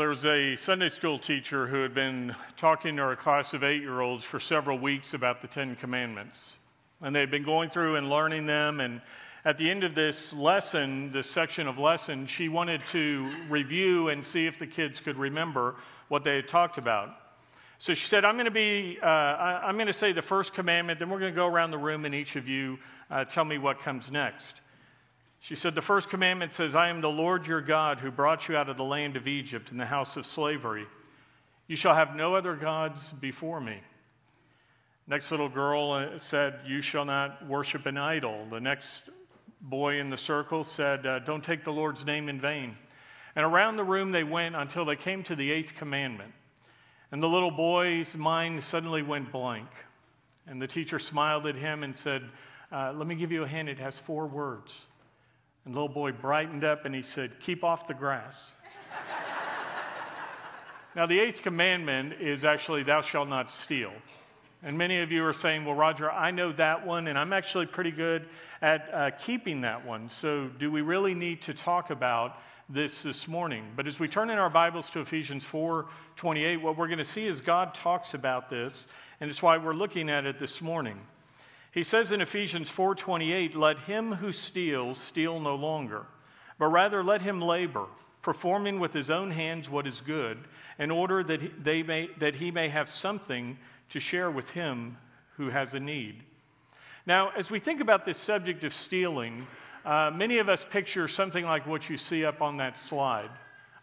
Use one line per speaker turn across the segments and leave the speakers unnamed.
there was a Sunday school teacher who had been talking to a class of eight year olds for several weeks about the Ten Commandments. And they had been going through and learning them. And at the end of this lesson, this section of lesson, she wanted to review and see if the kids could remember what they had talked about. So she said, I'm going to be, uh, I'm going to say the first commandment, then we're going to go around the room and each of you uh, tell me what comes next. She said, The first commandment says, I am the Lord your God who brought you out of the land of Egypt in the house of slavery. You shall have no other gods before me. Next little girl uh, said, You shall not worship an idol. The next boy in the circle said, uh, Don't take the Lord's name in vain. And around the room they went until they came to the eighth commandment. And the little boy's mind suddenly went blank. And the teacher smiled at him and said, uh, Let me give you a hint. It has four words. And the little boy brightened up and he said, Keep off the grass. now, the eighth commandment is actually, Thou shalt not steal. And many of you are saying, Well, Roger, I know that one, and I'm actually pretty good at uh, keeping that one. So, do we really need to talk about this this morning? But as we turn in our Bibles to Ephesians 4 28, what we're going to see is God talks about this, and it's why we're looking at it this morning. He says in Ephesians 4:28, "Let him who steals steal no longer, but rather let him labor, performing with his own hands what is good, in order that he, they may, that he may have something to share with him who has a need." Now, as we think about this subject of stealing, uh, many of us picture something like what you see up on that slide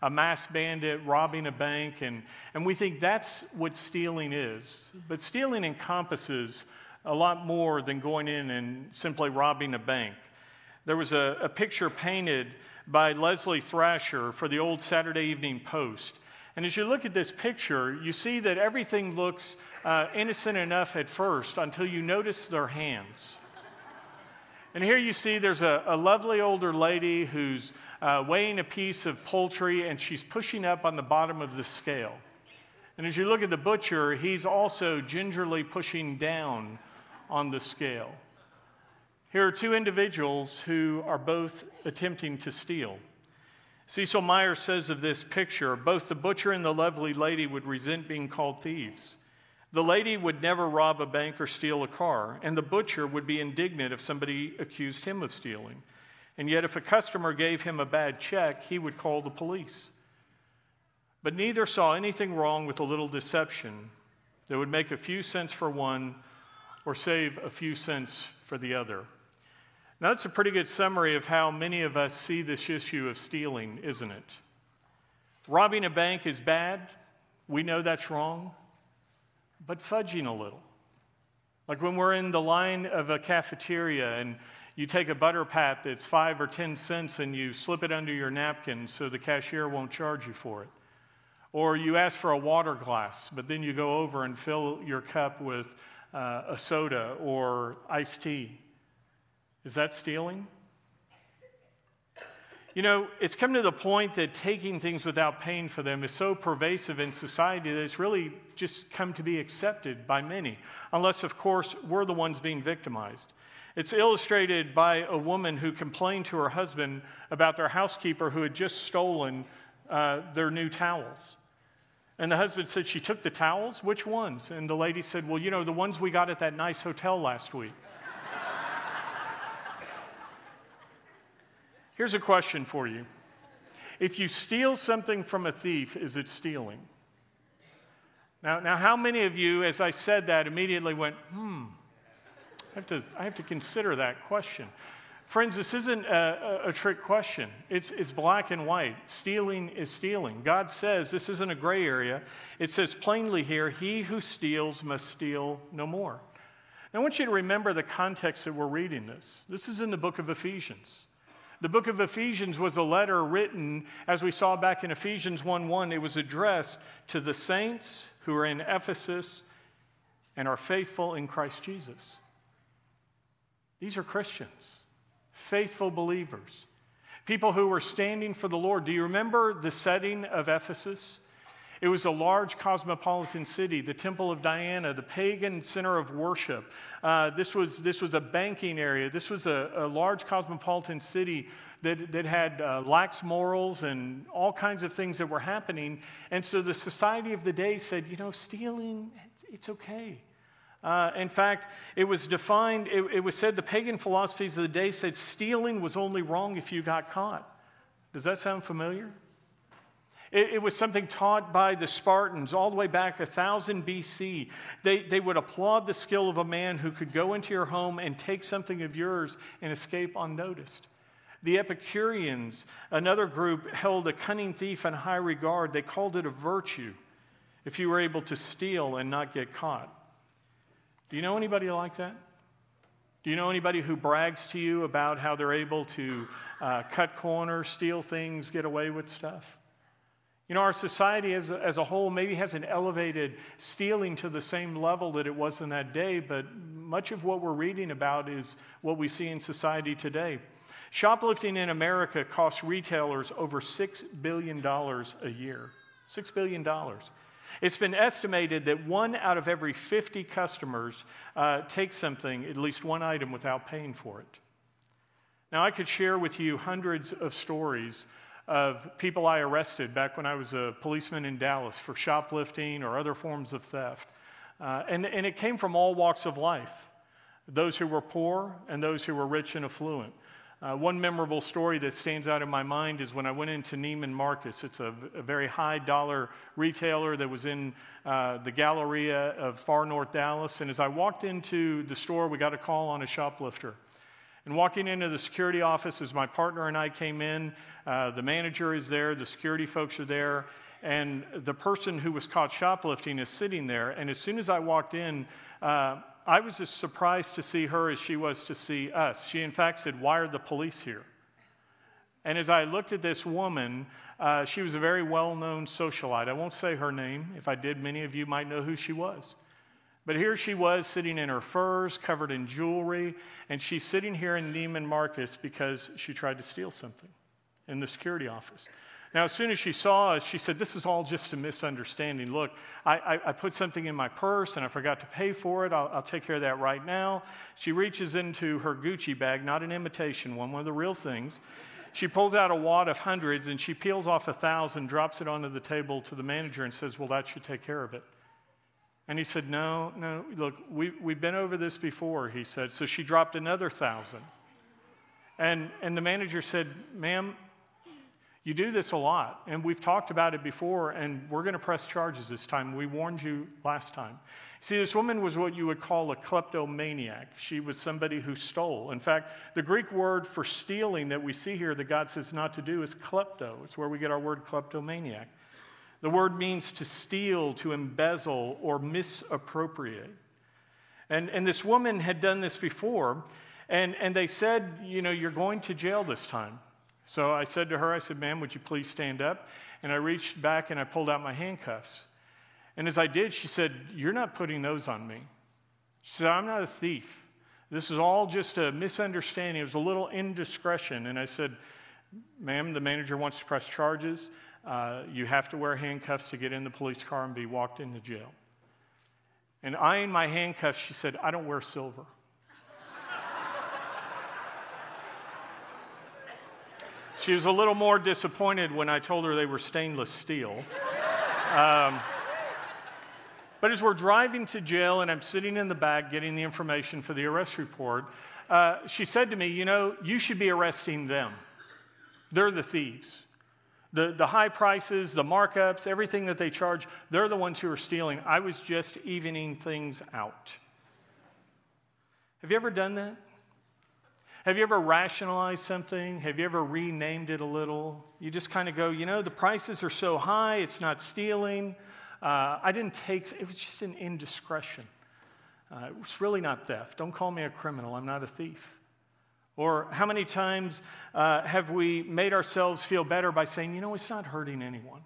a mass bandit robbing a bank, and, and we think that's what stealing is. But stealing encompasses a lot more than going in and simply robbing a bank. There was a, a picture painted by Leslie Thrasher for the old Saturday Evening Post. And as you look at this picture, you see that everything looks uh, innocent enough at first until you notice their hands. And here you see there's a, a lovely older lady who's uh, weighing a piece of poultry and she's pushing up on the bottom of the scale. And as you look at the butcher, he's also gingerly pushing down on the scale. Here are two individuals who are both attempting to steal. Cecil Myers says of this picture both the butcher and the lovely lady would resent being called thieves. The lady would never rob a bank or steal a car, and the butcher would be indignant if somebody accused him of stealing. And yet, if a customer gave him a bad check, he would call the police. But neither saw anything wrong with a little deception that would make a few cents for one or save a few cents for the other. Now, that's a pretty good summary of how many of us see this issue of stealing, isn't it? Robbing a bank is bad. We know that's wrong. But fudging a little. Like when we're in the line of a cafeteria and you take a butter pat that's five or 10 cents and you slip it under your napkin so the cashier won't charge you for it. Or you ask for a water glass, but then you go over and fill your cup with uh, a soda or iced tea. Is that stealing? You know, it's come to the point that taking things without paying for them is so pervasive in society that it's really just come to be accepted by many, unless, of course, we're the ones being victimized. It's illustrated by a woman who complained to her husband about their housekeeper who had just stolen uh, their new towels. And the husband said, She took the towels? Which ones? And the lady said, Well, you know, the ones we got at that nice hotel last week. Here's a question for you If you steal something from a thief, is it stealing? Now, now how many of you, as I said that, immediately went, Hmm, I have to, I have to consider that question? Friends, this isn't a, a, trick question. It's, it's black and white. Stealing is stealing. God says this isn't a gray area. It says plainly here, he who steals must steal no more. Now, I want you to remember the context that we're reading this. This is in the book of Ephesians. The book of Ephesians was a letter written, as we saw back in Ephesians 1 1, it was addressed to the saints who are in Ephesus and are faithful in Christ Jesus. These are Christians faithful believers, people who were standing for the Lord. Do you remember the setting of Ephesus? It was a large cosmopolitan city, the Temple of Diana, the pagan center of worship. Uh, this, was, this was a banking area. This was a, a large cosmopolitan city that, that had uh, lax morals and all kinds of things that were happening. And so the society of the day said, you know, stealing, it's okay. Uh, in fact, it was defined, it, it was said the pagan philosophies of the day said stealing was only wrong if you got caught. Does that sound familiar? It, it, was something taught by the Spartans all the way back 1000 BC. They, they would applaud the skill of a man who could go into your home and take something of yours and escape unnoticed. The Epicureans, another group, held a cunning thief in high regard. They called it a virtue if you were able to steal and not get caught. Do you know anybody like that? Do you know anybody who brags to you about how they're able to uh, cut corners, steal things, get away with stuff? You know, our society as a, as a whole maybe hasn't elevated stealing to the same level that it was in that day, but much of what we're reading about is what we see in society today. Shoplifting in America costs retailers over $6 billion a year. $6 billion. It's been estimated that one out of every 50 customers uh, takes something, at least one item, without paying for it. Now, I could share with you hundreds of stories of people I arrested back when I was a policeman in Dallas for shoplifting or other forms of theft. Uh, and, and it came from all walks of life those who were poor and those who were rich and affluent. Uh, one memorable story that stands out in my mind is when I went into Neiman Marcus. It's a, a very high dollar retailer that was in uh, the Galleria of far north Dallas. And as I walked into the store, we got a call on a shoplifter. And walking into the security office as my partner and I came in, uh, the manager is there, the security folks are there, and the person who was caught shoplifting is sitting there. And as soon as I walked in, uh, I was as surprised to see her as she was to see us. She, in fact, said, Why are the police here? And as I looked at this woman, uh, she was a very well known socialite. I won't say her name. If I did, many of you might know who she was. But here she was sitting in her furs, covered in jewelry, and she's sitting here in Neiman Marcus because she tried to steal something in the security office. Now, as soon as she saw us, she said, This is all just a misunderstanding. Look, I, I, I put something in my purse and I forgot to pay for it. I'll, I'll, take care of that right now. She reaches into her Gucci bag, not an imitation one, one of the real things. She pulls out a wad of hundreds and she peels off a thousand, drops it onto the table to the manager, and says, Well, that should take care of it. And he said, No, no, look, we, we've been over this before, he said. So she dropped another thousand. And, and the manager said, Ma'am, you do this a lot, and we've talked about it before, and we're going to press charges this time. We warned you last time. See, this woman was what you would call a kleptomaniac. She was somebody who stole. In fact, the Greek word for stealing that we see here that God says not to do is klepto. It's where we get our word kleptomaniac. The word means to steal, to embezzle, or misappropriate. And, and this woman had done this before, and, and they said, You know, you're going to jail this time. So I said to her, I said, Ma'am, would you please stand up? And I reached back and I pulled out my handcuffs. And as I did, she said, You're not putting those on me. She said, I'm not a thief. This is all just a misunderstanding. It was a little indiscretion. And I said, Ma'am, the manager wants to press charges. Uh, you have to wear handcuffs to get in the police car and be walked into jail. And eyeing my handcuffs, she said, I don't wear silver. She was a little more disappointed when I told her they were stainless steel. Um, but as we're driving to jail and I'm sitting in the back getting the information for the arrest report, uh, she said to me, You know, you should be arresting them. They're the thieves. The, the high prices, the markups, everything that they charge, they're the ones who are stealing. I was just evening things out. Have you ever done that? Have you ever rationalized something? Have you ever renamed it a little? You just kind of go, you know, the prices are so high, it's not stealing. Uh, I didn't take, it was just an indiscretion. Uh, it was really not theft. Don't call me a criminal, I'm not a thief. Or how many times uh, have we made ourselves feel better by saying, you know, it's not hurting anyone?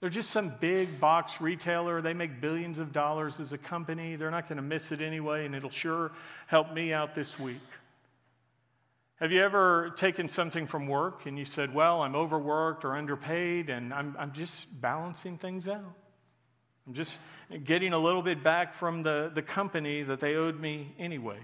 They're just some big box retailer. They make billions of dollars as a company. They're not going to miss it anyway, and it'll sure help me out this week. Have you ever taken something from work and you said, Well, I'm overworked or underpaid and I'm, I'm just balancing things out? I'm just getting a little bit back from the, the company that they owed me anyway.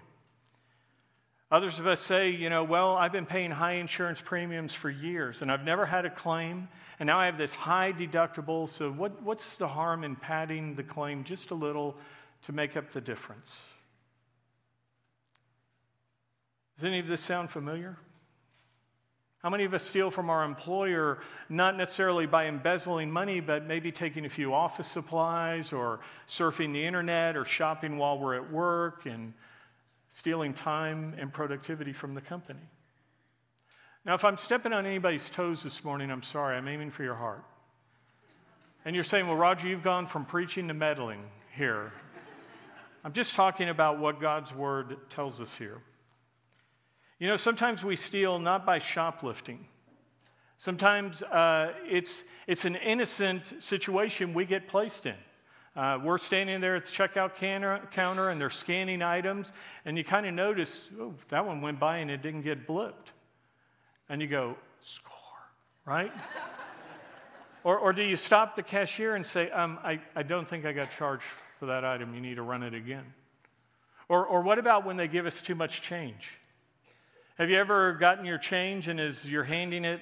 Others of us say, you know, well, I've been paying high insurance premiums for years and I've never had a claim, and now I have this high deductible, so what, what's the harm in padding the claim just a little to make up the difference? Does any of this sound familiar? How many of us steal from our employer, not necessarily by embezzling money, but maybe taking a few office supplies or surfing the internet or shopping while we're at work and stealing time and productivity from the company? Now, if I'm stepping on anybody's toes this morning, I'm sorry, I'm aiming for your heart. And you're saying, well, Roger, you've gone from preaching to meddling here. I'm just talking about what God's word tells us here. You know, sometimes we steal not by shoplifting. Sometimes uh, it's, it's an innocent situation we get placed in. Uh, we're standing there at the checkout counter and they're scanning items, and you kind of notice, oh, that one went by and it didn't get blipped. And you go, score, right? or, or do you stop the cashier and say, um, I, I don't think I got charged for that item, you need to run it again? Or, or what about when they give us too much change? Have you ever gotten your change and as you're handing it,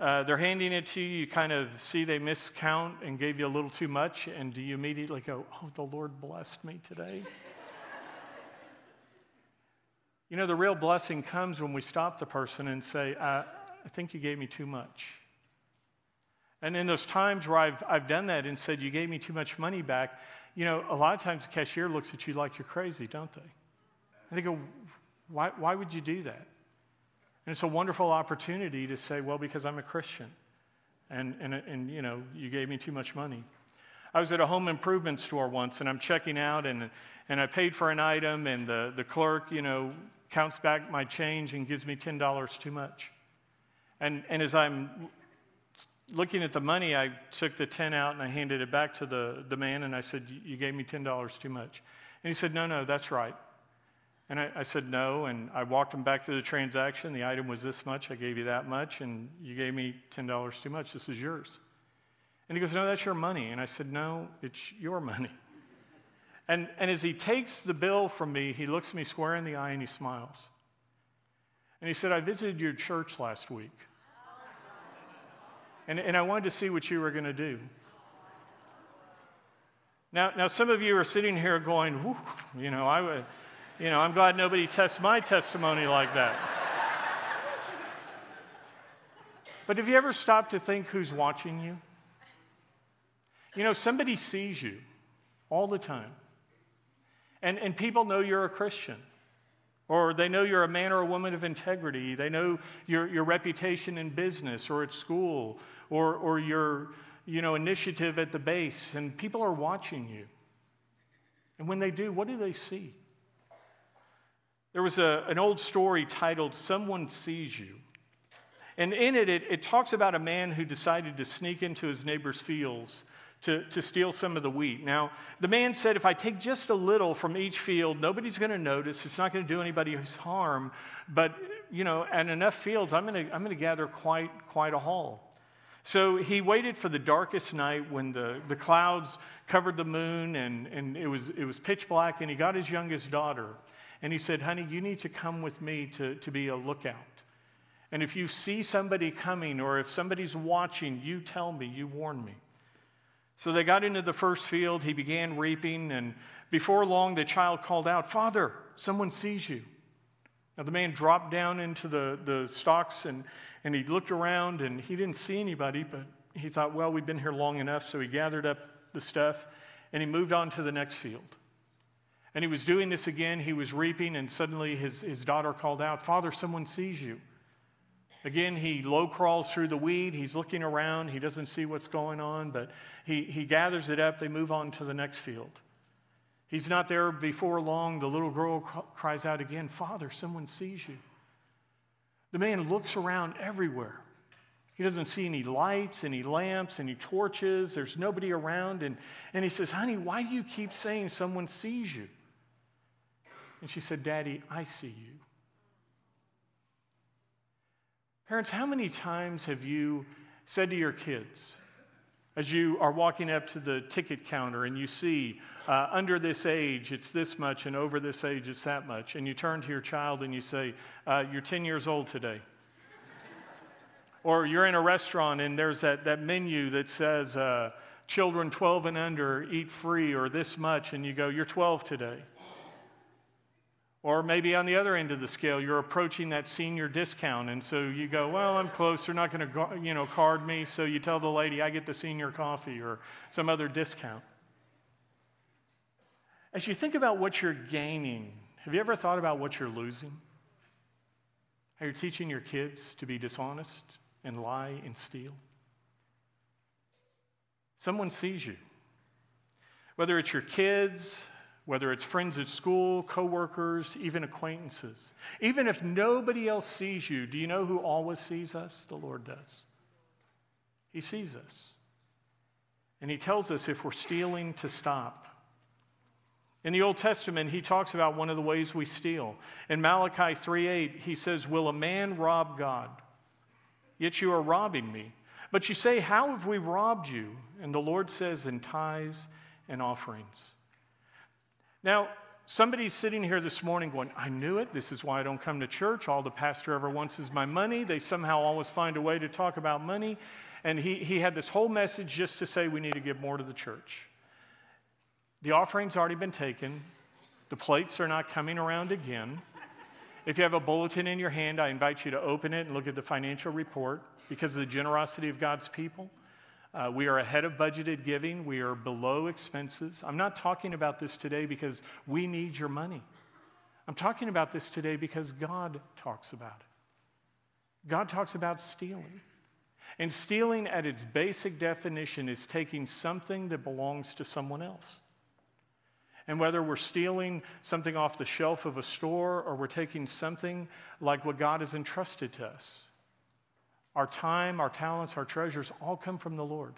uh, they're handing it to you, you kind of see they miscount and gave you a little too much, and do you immediately go, Oh, the Lord blessed me today? you know, the real blessing comes when we stop the person and say, uh, I think you gave me too much. And in those times where I've, I've done that and said, You gave me too much money back, you know, a lot of times the cashier looks at you like you're crazy, don't they? And they go, Why, why would you do that? And it's a wonderful opportunity to say, well, because I'm a Christian. And, and, and, you know, you gave me too much money. I was at a home improvement store once and I'm checking out and, and I paid for an item and the, the clerk, you know, counts back my change and gives me $10 too much. And, and as I'm looking at the money, I took the 10 out and I handed it back to the, the man and I said, You gave me $10 too much. And he said, No, no, that's right. And I, I, said no, and I walked him back through the transaction. The item was this much, I gave you that much, and you gave me $10 too much. This is yours. And he goes, No, that's your money. And I said, No, it's your money. And, and as he takes the bill from me, he looks me square in the eye and he smiles. And he said, I visited your church last week. And, and I wanted to see what you were going to do. Now, now, some of you are sitting here going, you know, I would. You know, I'm glad nobody tests my testimony like that. but have you ever stopped to think who's watching you? You know, somebody sees you all the time. And, and people know you're a Christian. Or they know you're a man or a woman of integrity. They know your, your reputation in business or at school or, or your you know, initiative at the base. And people are watching you. And when they do, what do they see? There was a, an old story titled Someone Sees You. And in it, it, it, talks about a man who decided to sneak into his neighbor's fields to, to steal some of the wheat. Now, the man said, if I take just a little from each field, nobody's going to notice. It's not going to do anybody harm. But, you know, at enough fields, I'm going to, I'm going to gather quite, quite a haul. So he waited for the darkest night when the, the clouds covered the moon and, and it, was, it was pitch black, and he got his youngest daughter. And he said, Honey, you need to come with me to, to be a lookout. And if you see somebody coming or if somebody's watching, you tell me, you warn me. So they got into the first field. He began reaping. And before long, the child called out, Father, someone sees you. Now, the man dropped down into the, the stalks and, and he looked around and he didn't see anybody, but he thought, well, we've been here long enough. So he gathered up the stuff and he moved on to the next field. And he was doing this again. He was reaping, and suddenly his, his daughter called out, Father, someone sees you. Again, he low crawls through the weed. He's looking around. He doesn't see what's going on, but he, he gathers it up. They move on to the next field. He's not there before long. The little girl cries out again, Father, someone sees you. The man looks around everywhere. He doesn't see any lights, any lamps, any torches. There's nobody around. And, and he says, Honey, why do you keep saying someone sees you? And she said, Daddy, I see you. Parents, how many times have you said to your kids, as you are walking up to the ticket counter and you see uh, under this age it's this much and over this age it's that much, and you turn to your child and you say, uh, You're 10 years old today. or you're in a restaurant and there's that, that menu that says, uh, Children 12 and under eat free or this much, and you go, You're 12 today. Or maybe on the other end of the scale, you're approaching that senior discount, and so you go, "Well, I'm close. They're not going to, you know, card me." So you tell the lady, "I get the senior coffee or some other discount." As you think about what you're gaining, have you ever thought about what you're losing? Are you teaching your kids to be dishonest and lie and steal? Someone sees you. Whether it's your kids, whether it's friends at school, coworkers, even acquaintances. Even if nobody else sees you, do you know who always sees us? The Lord does. He sees us. And He tells us if we're stealing to stop. In the Old Testament, he talks about one of the ways we steal. In Malachi 3:8, he says, Will a man rob God? Yet you are robbing me. But you say, How have we robbed you? And the Lord says, In tithes and offerings. Now, somebody's sitting here this morning going, I knew it. This is why I don't come to church. All the pastor ever wants is my money. They somehow always find a way to talk about money. And he, he had this whole message just to say we need to give more to the church. The offering's already been taken, the plates are not coming around again. If you have a bulletin in your hand, I invite you to open it and look at the financial report because of the generosity of God's people. Uh, we are ahead of budgeted giving. We are below expenses. I'm not talking about this today because we need your money. I'm talking about this today because God talks about it. God talks about stealing. And stealing, at its basic definition, is taking something that belongs to someone else. And whether we're stealing something off the shelf of a store or we're taking something like what God has entrusted to us, our time, our talents, our treasures all come from the Lord.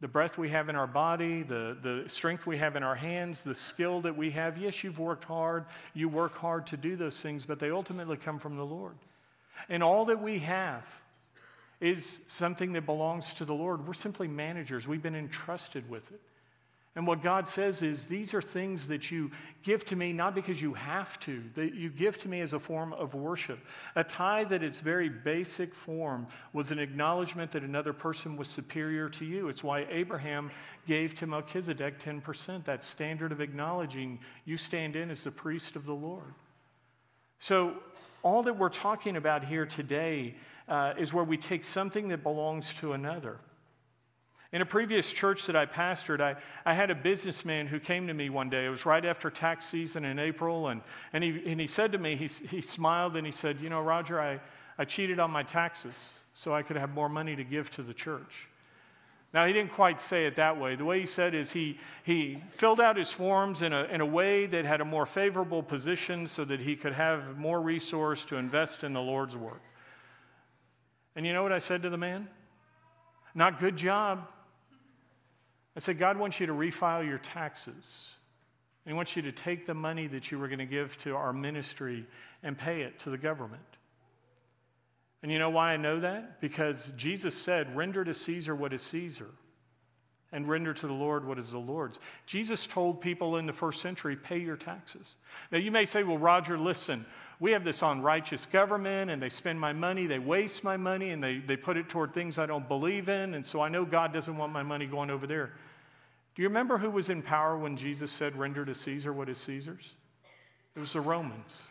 The breath we have in our body, the, the strength we have in our hands, the skill that we have. Yes, you've worked hard. You work hard to do those things, but they ultimately come from the Lord. And all that we have is something that belongs to the Lord. We're simply managers, we've been entrusted with it. And what God says is, these are things that you give to me not because you have to, that you give to me as a form of worship. A tithe, at its very basic form, was an acknowledgement that another person was superior to you. It's why Abraham gave to Melchizedek 10%, that standard of acknowledging you stand in as the priest of the Lord. So, all that we're talking about here today uh, is where we take something that belongs to another. In a previous church that I pastored, I, I had a businessman who came to me one day. It was right after tax season in April, and, and, he, and he said to me, he, he smiled and he said, You know, Roger, I, I cheated on my taxes so I could have more money to give to the church. Now, he didn't quite say it that way. The way he said is he, he filled out his forms in a, in a way that had a more favorable position so that he could have more resource to invest in the Lord's work. And you know what I said to the man? Not good job. I said, God wants you to refile your taxes. And He wants you to take the money that you were going to give to our ministry and pay it to the government. And you know why I know that? Because Jesus said, Render to Caesar what is Caesar, and render to the Lord what is the Lord's. Jesus told people in the first century, Pay your taxes. Now you may say, Well, Roger, listen, we have this unrighteous government, and they spend my money, they waste my money, and they, they put it toward things I don't believe in, and so I know God doesn't want my money going over there. Do you remember who was in power when Jesus said, Render to Caesar what is Caesar's? It was the Romans.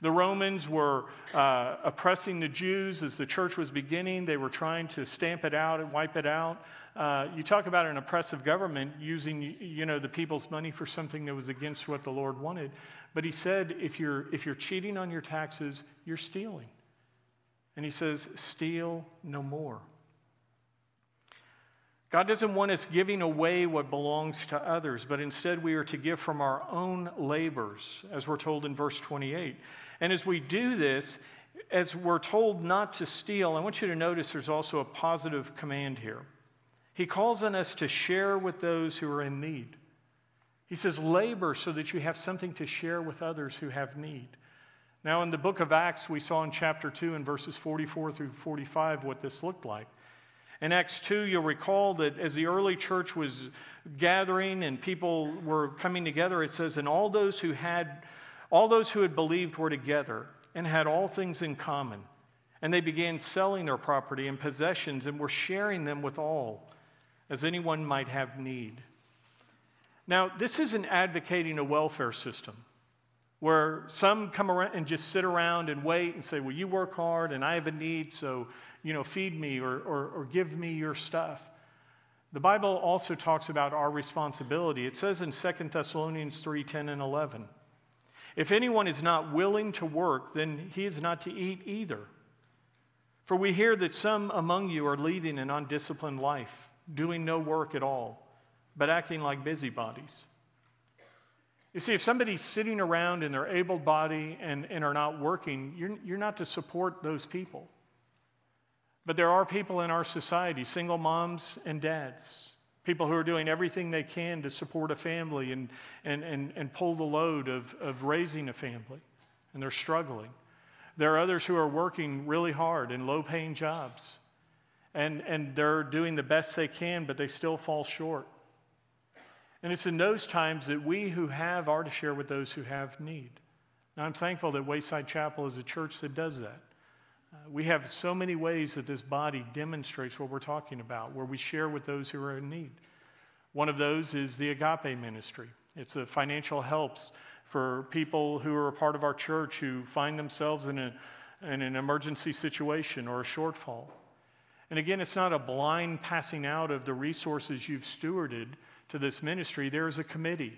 The Romans were uh, oppressing the Jews as the church was beginning. They were trying to stamp it out and wipe it out. Uh, you talk about an oppressive government using, you know, the people's money for something that was against what the Lord wanted. But he said, if you're, if you're cheating on your taxes, you're stealing. And he says, steal no more. God doesn't want us giving away what belongs to others, but instead we are to give from our own labors, as we're told in verse 28. And as we do this, as we're told not to steal, I want you to notice there's also a positive command here. He calls on us to share with those who are in need. He says, labor so that you have something to share with others who have need. Now, in the book of Acts, we saw in chapter 2 and verses 44 through 45 what this looked like. In Acts 2, you'll recall that as the early church was gathering and people were coming together, it says, and all those who had all those who had believed were together and had all things in common. And they began selling their property and possessions and were sharing them with all, as anyone might have need. Now, this isn't advocating a welfare system where some come around and just sit around and wait and say, Well, you work hard and I have a need, so, you know, feed me or, or, or give me your stuff. The Bible also talks about our responsibility. It says in 2 Thessalonians 3 10 and 11, If anyone is not willing to work, then he is not to eat either. For we hear that some among you are leading an undisciplined life, doing no work at all, but acting like busybodies. You see, if somebody's sitting around and they're able bodied and, and are not working, you're, you're not to support those people. But there are people in our society, single moms and dads, people who are doing everything they can to support a family and, and, and, and pull the load of, of raising a family, and they're struggling. There are others who are working really hard in low paying jobs, and, and they're doing the best they can, but they still fall short. And it's in those times that we who have are to share with those who have need. Now, I'm thankful that Wayside Chapel is a church that does that. Uh, we have so many ways that this body demonstrates what we're talking about, where we share with those who are in need. One of those is the Agape Ministry. It's a financial helps for people who are a part of our church who find themselves in, a, in an emergency situation or a shortfall. And again, it's not a blind passing out of the resources you've stewarded to this ministry, there is a committee,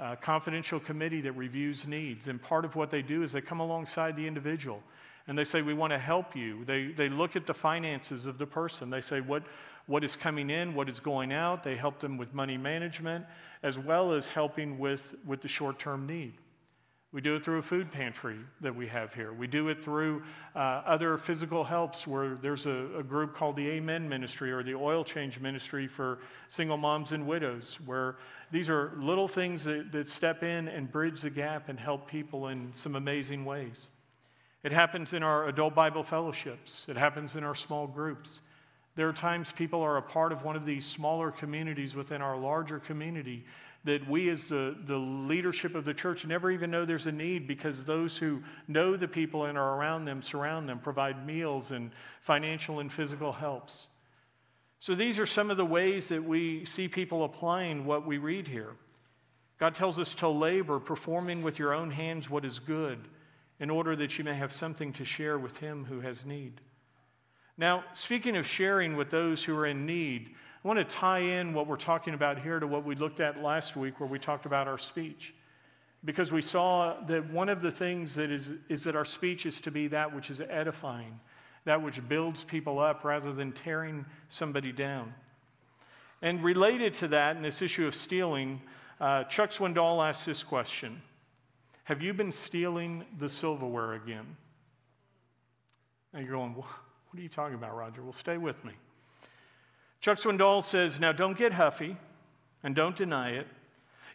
a confidential committee that reviews needs. And part of what they do is they come alongside the individual and they say, We want to help you. They, they look at the finances of the person. They say, what, what is coming in, what is going out. They help them with money management as well as helping with, with the short term need. We do it through a food pantry that we have here. We do it through uh, other physical helps where there's a, a, group called the Amen Ministry or the Oil Change Ministry for single moms and widows, where these are little things that, that step in and bridge the gap and help people in some amazing ways. It happens in our adult Bible fellowships, it happens in our small groups. There are times people are a part of one of these smaller communities within our larger community that we, as the, the leadership of the church, never even know there's a need because those who know the people and are around them surround them, provide meals and financial and physical helps. So these are some of the ways that we see people applying what we read here. God tells us to labor, performing with your own hands what is good, in order that you may have something to share with him who has need. Now, speaking of sharing with those who are in need, I want to tie in what we're talking about here to what we looked at last week, where we talked about our speech. Because we saw that one of the things that is, is that our speech is to be that which is edifying, that which builds people up rather than tearing somebody down. And related to that, in this issue of stealing, uh, Chuck Swindoll asked this question Have you been stealing the silverware again? And you're going, What are you talking about, Roger? Well, stay with me. Chuck Swindoll says, Now don't get huffy and don't deny it.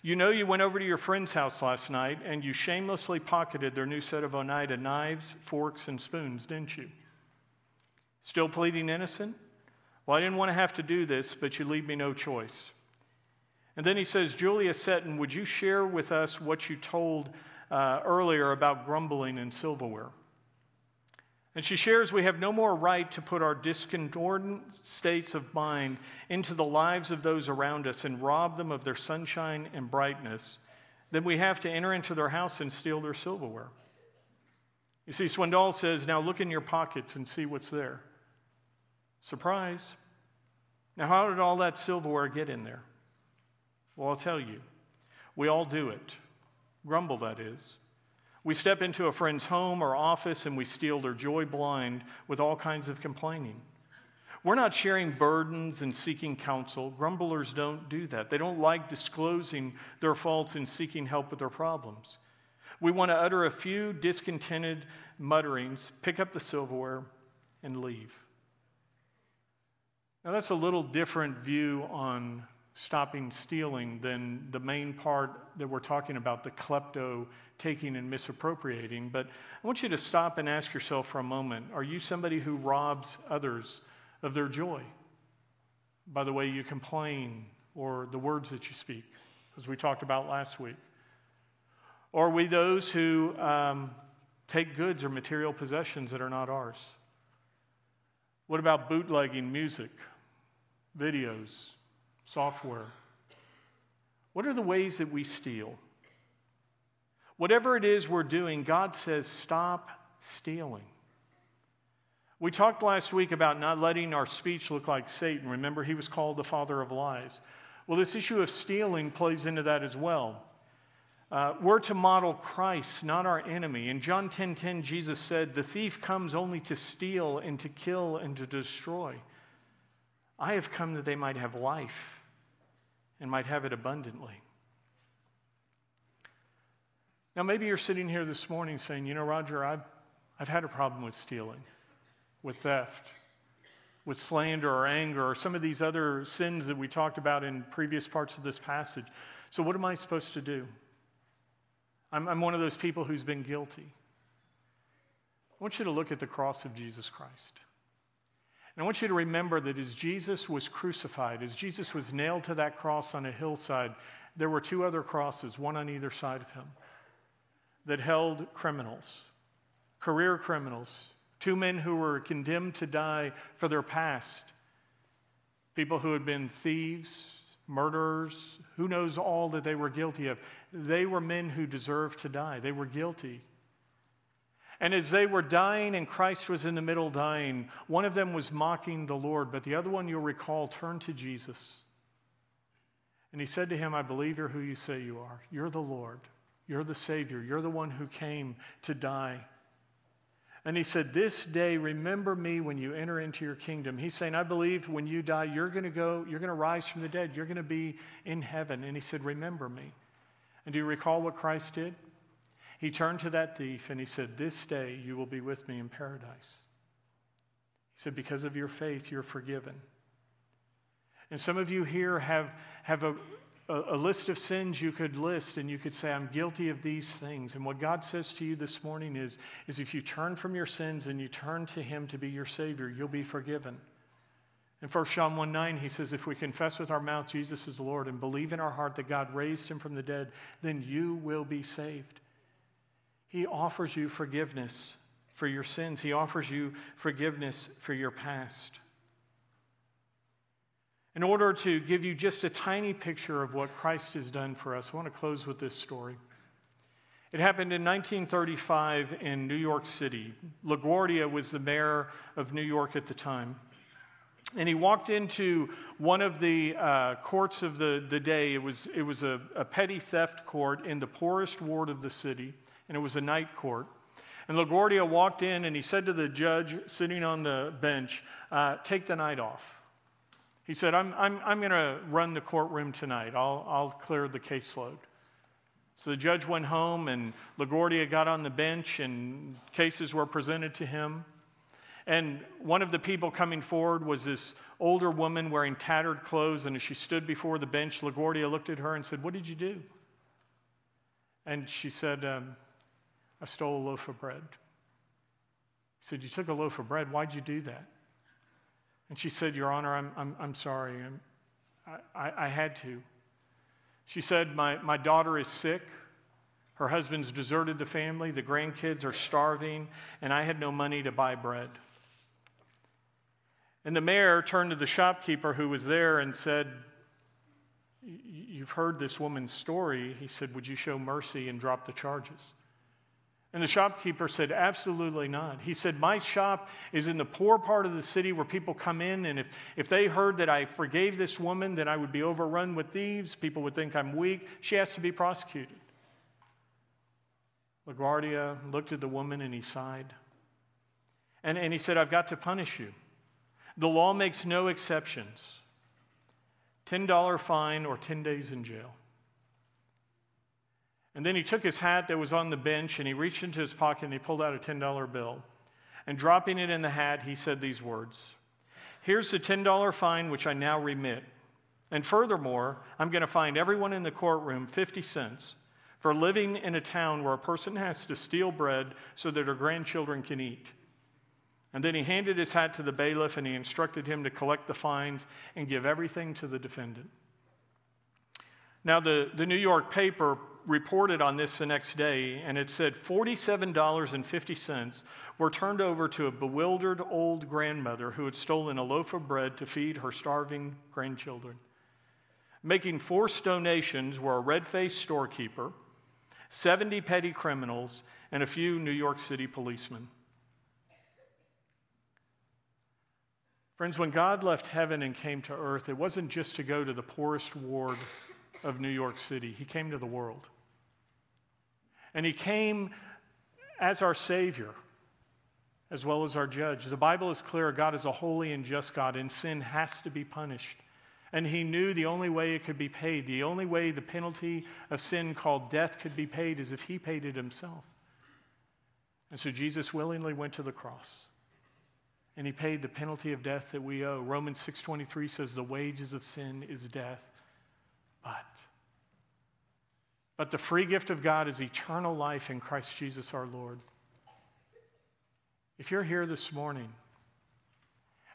You know, you went over to your friend's house last night and you shamelessly pocketed their new set of Oneida knives, forks, and spoons, didn't you? Still pleading innocent? Well, I didn't want to have to do this, but you leave me no choice. And then he says, Julia Seton, would you share with us what you told uh, earlier about grumbling and silverware? And she shares we have no more right to put our discordant states of mind into the lives of those around us and rob them of their sunshine and brightness than we have to enter into their house and steal their silverware. You see, Swindoll says, Now look in your pockets and see what's there. Surprise. Now, how did all that silverware get in there? Well, I'll tell you. We all do it. Grumble, that is. We step into a friend's home or office and we steal their joy blind with all kinds of complaining. We're not sharing burdens and seeking counsel. Grumblers don't do that. They don't like disclosing their faults and seeking help with their problems. We want to utter a few discontented mutterings, pick up the silverware, and leave. Now, that's a little different view on stopping stealing than the main part that we're talking about, the klepto taking and misappropriating. But I want you to stop and ask yourself for a moment are you somebody who robs others of their joy by the way you complain or the words that you speak, as we talked about last week? Or are we those who um, take goods or material possessions that are not ours? What about bootlegging music, videos, software? What are the ways that we steal? Whatever it is we're doing, God says, stop stealing. We talked last week about not letting our speech look like Satan. Remember, he was called the father of lies. Well, this issue of stealing plays into that as well. Uh, we're to model Christ, not our enemy. In John 10:10, 10, 10, Jesus said, "The thief comes only to steal and to kill and to destroy. I have come that they might have life and might have it abundantly." Now, maybe you're sitting here this morning saying, "You know, Roger, I've, I've had a problem with stealing, with theft, with slander or anger, or some of these other sins that we talked about in previous parts of this passage. So, what am I supposed to do?" I'm, I'm one of those people who's been guilty. I want you to look at the cross of Jesus Christ. And I want you to remember that as Jesus was crucified, as Jesus was nailed to that cross on a hillside, there were two other crosses, one on either side of him, that held criminals, career criminals, two men who were condemned to die for their past, people who had been thieves, murderers, who knows all that they were guilty of. They were men who deserved to die, they were guilty. And as they were dying and Christ was in the middle dying, one of them was mocking the Lord, but the other one, you'll recall, turned to Jesus. And he said to him, I believe you're who you say you are. You're the Lord. You're the Savior. You're the one who came to die and he said, This day, remember me when you enter into your kingdom. He's saying, I believe when you die, you're going to go, you're going to rise from the dead. You're going to be in heaven. And he said, Remember me. And do you recall what Christ did? He turned to that thief and he said, This day you will be with me in paradise. He said, Because of your faith, you're forgiven. And some of you here have, have a, a, list of sins you could list and you could say, I'm guilty of these things. And what God says to you this morning is, is if you turn from your sins and you turn to Him to be your Savior, you'll be forgiven. In 1 John 1 9, he says, If we confess with our mouth Jesus is Lord and believe in our heart that God raised him from the dead, then you will be saved. He offers you forgiveness for your sins, He offers you forgiveness for your past. In order to give you just a tiny picture of what Christ has done for us, I want to close with this story. It happened in 1935 in New York City. LaGuardia was the mayor of New York at the time. And he walked into one of the uh, courts of the, the day. It was, it was a, a petty theft court in the poorest ward of the city, and it was a night court. And LaGuardia walked in and he said to the judge sitting on the bench, uh, Take the night off. He said, I'm, I'm, I'm going to run the courtroom tonight. I'll, I'll clear the caseload. So the judge went home, and LaGuardia got on the bench, and cases were presented to him. And one of the people coming forward was this older woman wearing tattered clothes. And as she stood before the bench, LaGuardia looked at her and said, What did you do? And she said, um, I stole a loaf of bread. He said, You took a loaf of bread. Why'd you do that? And she said, Your Honor, I'm, I'm, I'm sorry. I'm, I, I had to. She said, my, my daughter is sick. Her husband's deserted the family. The grandkids are starving, and I had no money to buy bread. And the mayor turned to the shopkeeper who was there and said, You've heard this woman's story. He said, Would you show mercy and drop the charges? And the shopkeeper said, Absolutely not. He said, My shop is in the poor part of the city where people come in, and if, if they heard that I forgave this woman, then I would be overrun with thieves. People would think I'm weak. She has to be prosecuted. LaGuardia looked at the woman and he sighed. And, and he said, I've got to punish you. The law makes no exceptions $10 fine or 10 days in jail. And then he took his hat that was on the bench and he reached into his pocket and he pulled out a $10 bill. And dropping it in the hat, he said these words Here's the $10 fine which I now remit. And furthermore, I'm going to find everyone in the courtroom 50 cents for living in a town where a person has to steal bread so that her grandchildren can eat. And then he handed his hat to the bailiff and he instructed him to collect the fines and give everything to the defendant. Now, the, the New York paper reported on this the next day, and it said $47.50 were turned over to a bewildered old grandmother who had stolen a loaf of bread to feed her starving grandchildren. Making forced donations were a red faced storekeeper, 70 petty criminals, and a few New York City policemen. Friends, when God left heaven and came to earth, it wasn't just to go to the poorest ward of New York City, He came to the world. And He came as our Savior as well as our judge. The Bible is clear God is a holy and just God, and sin has to be punished. And he knew the only way it could be paid, the only way the penalty of sin called death could be paid is if he paid it himself. And so Jesus willingly went to the cross. And he paid the penalty of death that we owe. Romans 6:23 says the wages of sin is death. But but the free gift of God is eternal life in Christ Jesus our Lord. If you're here this morning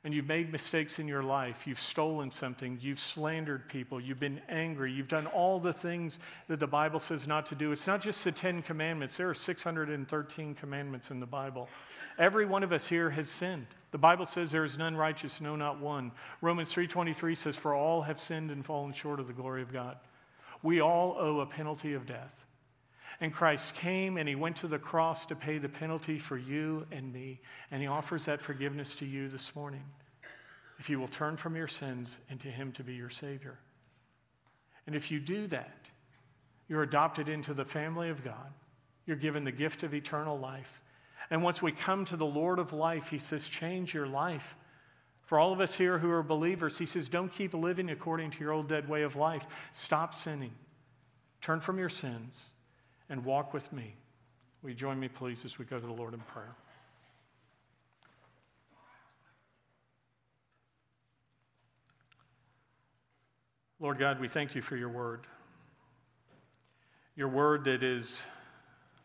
and you've made mistakes in your life, you've stolen something, you've slandered people, you've been angry, you've done all the things that the Bible says not to do. It's not just the 10 commandments, there are 613 commandments in the Bible. Every one of us here has sinned. The Bible says there is none righteous, no not one. Romans 3:23 says for all have sinned and fallen short of the glory of God. We all owe a penalty of death. And Christ came and he went to the cross to pay the penalty for you and me. And he offers that forgiveness to you this morning. If you will turn from your sins and to him to be your Savior. And if you do that, you're adopted into the family of God. You're given the gift of eternal life. And once we come to the Lord of life, he says, change your life. For all of us here who are believers, he says, don't keep living according to your old dead way of life. Stop sinning. Turn from your sins and walk with me. Will you join me, please, as we go to the Lord in prayer? Lord God, we thank you for your word. Your word that is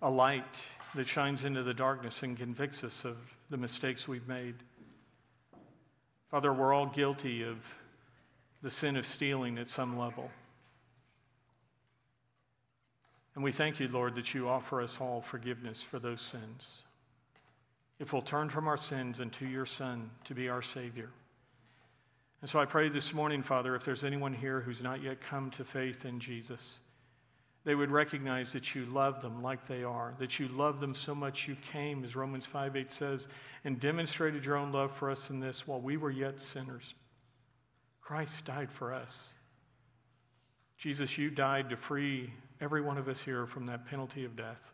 a light that shines into the darkness and convicts us of the mistakes we've made. Father, we're all guilty of the sin of stealing at some level. And we thank you, Lord, that you offer us all forgiveness for those sins. If we'll turn from our sins and to your Son to be our Savior. And so I pray this morning, Father, if there's anyone here who's not yet come to faith in Jesus, they would recognize that you love them like they are, that you love them so much you came, as Romans 5 8 says, and demonstrated your own love for us in this while we were yet sinners. Christ died for us. Jesus, you died to free every one of us here from that penalty of death.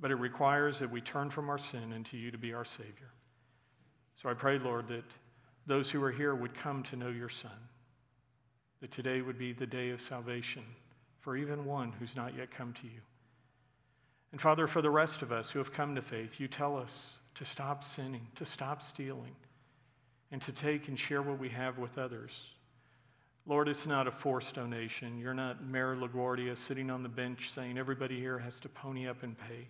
But it requires that we turn from our sin and to you to be our Savior. So I pray, Lord, that those who are here would come to know your Son, that today would be the day of salvation for even one who's not yet come to you. And Father, for the rest of us who have come to faith, you tell us to stop sinning, to stop stealing, and to take and share what we have with others. Lord, it's not a forced donation. You're not Mayor LaGuardia sitting on the bench saying everybody here has to pony up and pay.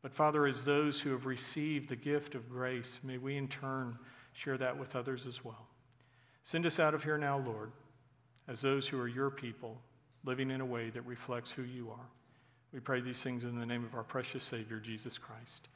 But Father, as those who have received the gift of grace, may we in turn share that with others as well. Send us out of here now, Lord, as those who are your people, living in a way that reflects who you are. We pray these things in the name of our precious Savior, Jesus Christ.